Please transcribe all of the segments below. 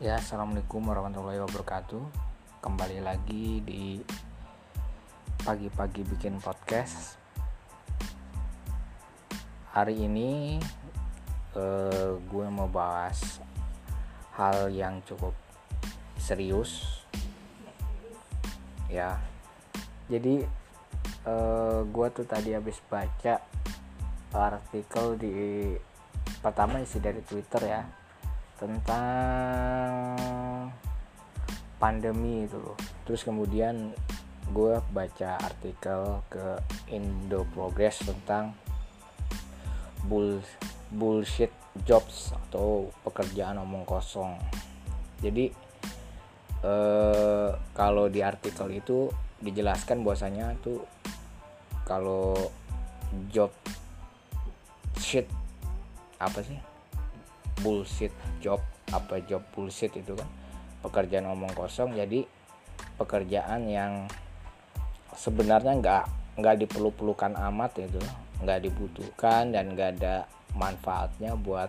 Ya, assalamualaikum warahmatullahi wabarakatuh. Kembali lagi di pagi-pagi bikin podcast. Hari ini eh, gue mau bahas hal yang cukup serius. Ya, jadi eh, gue tuh tadi habis baca artikel di pertama isi dari Twitter ya tentang pandemi itu loh. Terus kemudian gue baca artikel ke Indo Progress tentang bull bullshit jobs atau pekerjaan omong kosong. Jadi eh, kalau di artikel itu dijelaskan bahwasanya tuh kalau job shit apa sih bullshit job apa job bullshit itu kan? Pekerjaan omong kosong jadi pekerjaan yang sebenarnya nggak nggak diperlu-perlukan amat itu nggak dibutuhkan dan nggak ada manfaatnya buat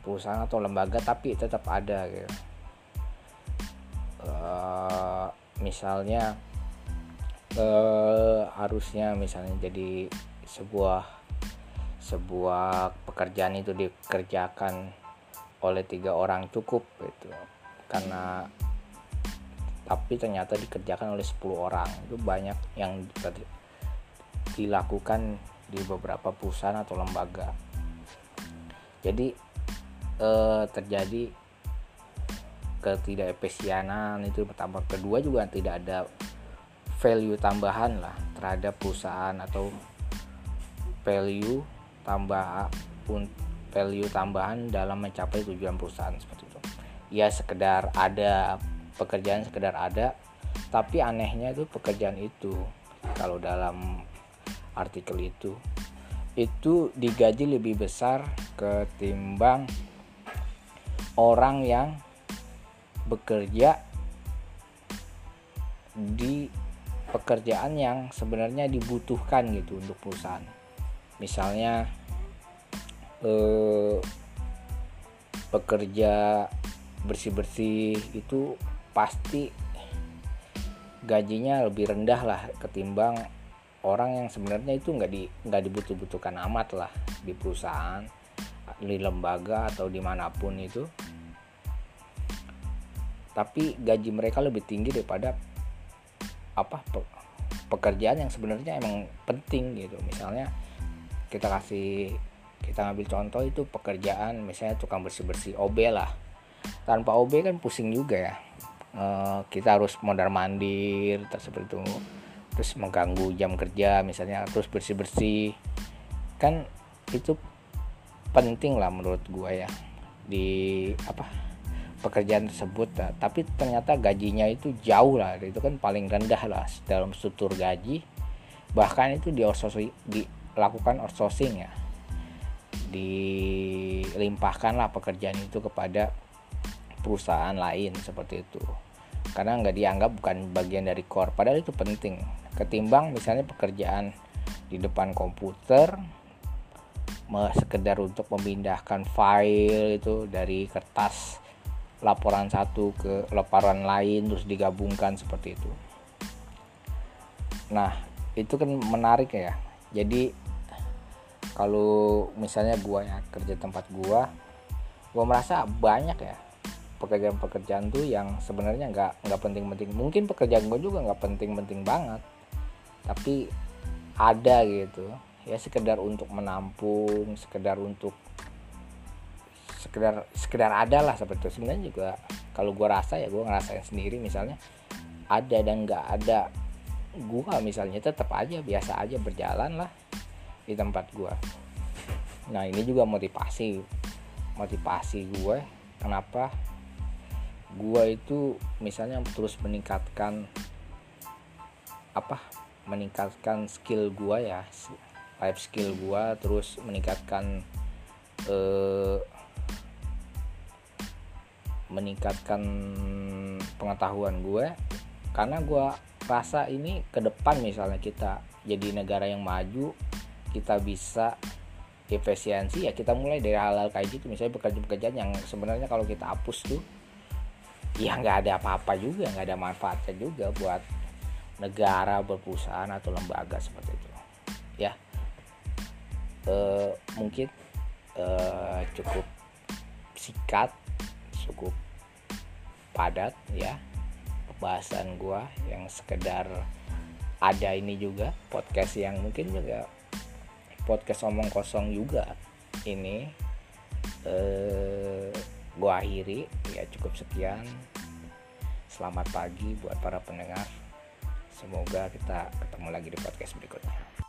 perusahaan atau lembaga tapi tetap ada gitu. Uh, misalnya uh, harusnya misalnya jadi sebuah sebuah pekerjaan itu dikerjakan oleh tiga orang cukup gitu. Karena tapi ternyata dikerjakan oleh 10 orang. Itu banyak yang dilakukan di beberapa perusahaan atau lembaga. Jadi eh, terjadi ketidakefisienan itu pertama. Kedua juga tidak ada value tambahan lah terhadap perusahaan atau value tambah value tambahan dalam mencapai tujuan perusahaan seperti itu. Ya sekedar ada pekerjaan sekedar ada tapi anehnya itu pekerjaan itu kalau dalam artikel itu itu digaji lebih besar ketimbang orang yang bekerja di pekerjaan yang sebenarnya dibutuhkan gitu untuk perusahaan. Misalnya eh, pekerja bersih-bersih itu pasti gajinya lebih rendah lah ketimbang orang yang sebenarnya itu nggak di nggak dibutuh-butuhkan amat lah di perusahaan di lembaga atau di mana pun itu. Tapi gaji mereka lebih tinggi daripada apa pekerjaan yang sebenarnya emang penting gitu. Misalnya kita kasih kita ngambil contoh itu pekerjaan misalnya tukang bersih bersih OB lah. Tanpa OB kan pusing juga ya. E, kita harus mondar mandir seperti itu. Terus mengganggu jam kerja misalnya terus bersih bersih kan itu penting lah menurut gua ya di apa pekerjaan tersebut. Nah, tapi ternyata gajinya itu jauh lah itu kan paling rendah lah dalam struktur gaji. Bahkan itu di dilakukan outsourcing ya dilimpahkanlah pekerjaan itu kepada perusahaan lain seperti itu. Karena nggak dianggap bukan bagian dari core. Padahal itu penting. Ketimbang misalnya pekerjaan di depan komputer sekedar untuk memindahkan file itu dari kertas laporan satu ke laporan lain terus digabungkan seperti itu. Nah itu kan menarik ya. Jadi kalau misalnya gua ya kerja tempat gua gua merasa banyak ya pekerjaan-pekerjaan tuh yang sebenarnya nggak nggak penting-penting. Mungkin pekerjaan gua juga nggak penting-penting banget tapi ada gitu. Ya sekedar untuk menampung sekedar untuk sekedar sekedar ada lah seperti itu. Sebenarnya juga kalau gua rasa ya gua ngerasain sendiri misalnya ada dan nggak ada gua misalnya tetap aja biasa aja berjalan lah di tempat gue nah ini juga motivasi. Motivasi gue kenapa gue itu misalnya terus meningkatkan apa meningkatkan skill gue ya life skill gue terus meningkatkan eh, meningkatkan pengetahuan gue karena gue rasa ini ke depan misalnya kita jadi negara yang maju kita bisa efisiensi ya kita mulai dari hal-hal kayak gitu. Misalnya pekerjaan-pekerjaan yang sebenarnya kalau kita hapus tuh ya nggak ada apa-apa juga nggak ada manfaatnya juga buat negara berperusahaan atau lembaga seperti itu. Ya. E, mungkin e, cukup sikat cukup padat ya pembahasan gua yang sekedar ada ini juga podcast yang mungkin juga podcast omong kosong juga. Ini eh, gua akhiri. Ya cukup sekian. Selamat pagi buat para pendengar. Semoga kita ketemu lagi di podcast berikutnya